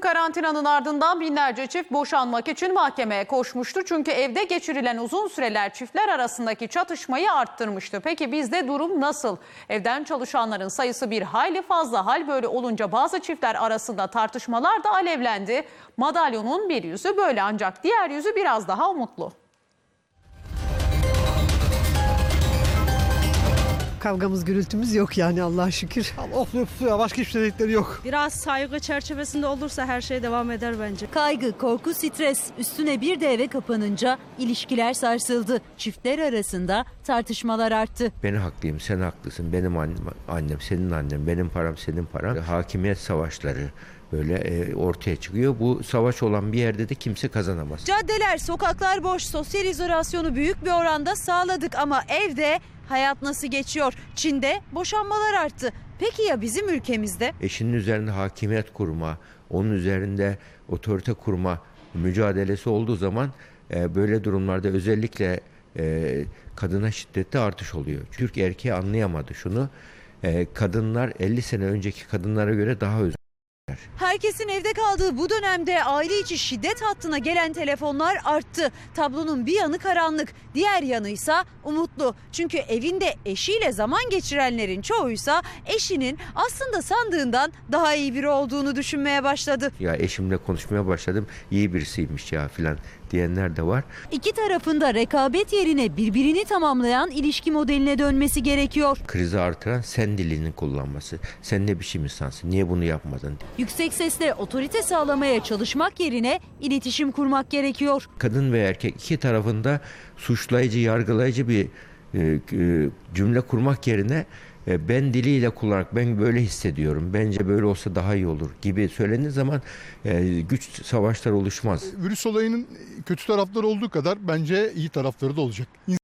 Karantinanın ardından binlerce çift boşanmak için mahkemeye koşmuştu. Çünkü evde geçirilen uzun süreler çiftler arasındaki çatışmayı arttırmıştı. Peki bizde durum nasıl? Evden çalışanların sayısı bir hayli fazla. Hal böyle olunca bazı çiftler arasında tartışmalar da alevlendi. Madalyonun bir yüzü böyle ancak diğer yüzü biraz daha umutlu. Kavgamız gürültümüz yok yani Allah'a şükür. Of ya başka hiçbir dedikleri yok. Biraz saygı çerçevesinde olursa her şey devam eder bence. Kaygı, korku, stres üstüne bir de eve kapanınca ilişkiler sarsıldı. Çiftler arasında tartışmalar arttı. Ben haklıyım, sen haklısın. Benim annem, annem senin annen, benim param, senin paran. Hakimiyet savaşları böyle e, ortaya çıkıyor. Bu savaş olan bir yerde de kimse kazanamaz. Caddeler, sokaklar boş. Sosyal izolasyonu büyük bir oranda sağladık ama evde hayat nasıl geçiyor? Çin'de boşanmalar arttı. Peki ya bizim ülkemizde? Eşinin üzerinde hakimiyet kurma, onun üzerinde otorite kurma mücadelesi olduğu zaman e, böyle durumlarda özellikle e, kadına şiddette artış oluyor. Türk erkeği anlayamadı şunu. E, kadınlar 50 sene önceki kadınlara göre daha öz Herkesin evde kaldığı bu dönemde aile içi şiddet hattına gelen telefonlar arttı. Tablonun bir yanı karanlık, diğer yanıysa umutlu. Çünkü evinde eşiyle zaman geçirenlerin çoğuysa eşinin aslında sandığından daha iyi biri olduğunu düşünmeye başladı. ya eşimle konuşmaya başladım iyi birisiymiş ya filan diyenler de var. İki tarafında rekabet yerine birbirini tamamlayan ilişki modeline dönmesi gerekiyor. Krizi artıran sen dilini kullanması. Sen ne biçim insansın? Niye bunu yapmadın? Yüksek sesle otorite sağlamaya çalışmak yerine iletişim kurmak gerekiyor. Kadın ve erkek iki tarafında suçlayıcı, yargılayıcı bir e, e, cümle kurmak yerine e, ben diliyle kullanarak ben böyle hissediyorum. Bence böyle olsa daha iyi olur gibi söylendiği zaman güç savaşlar oluşmaz. Virüs olayının kötü tarafları olduğu kadar bence iyi tarafları da olacak.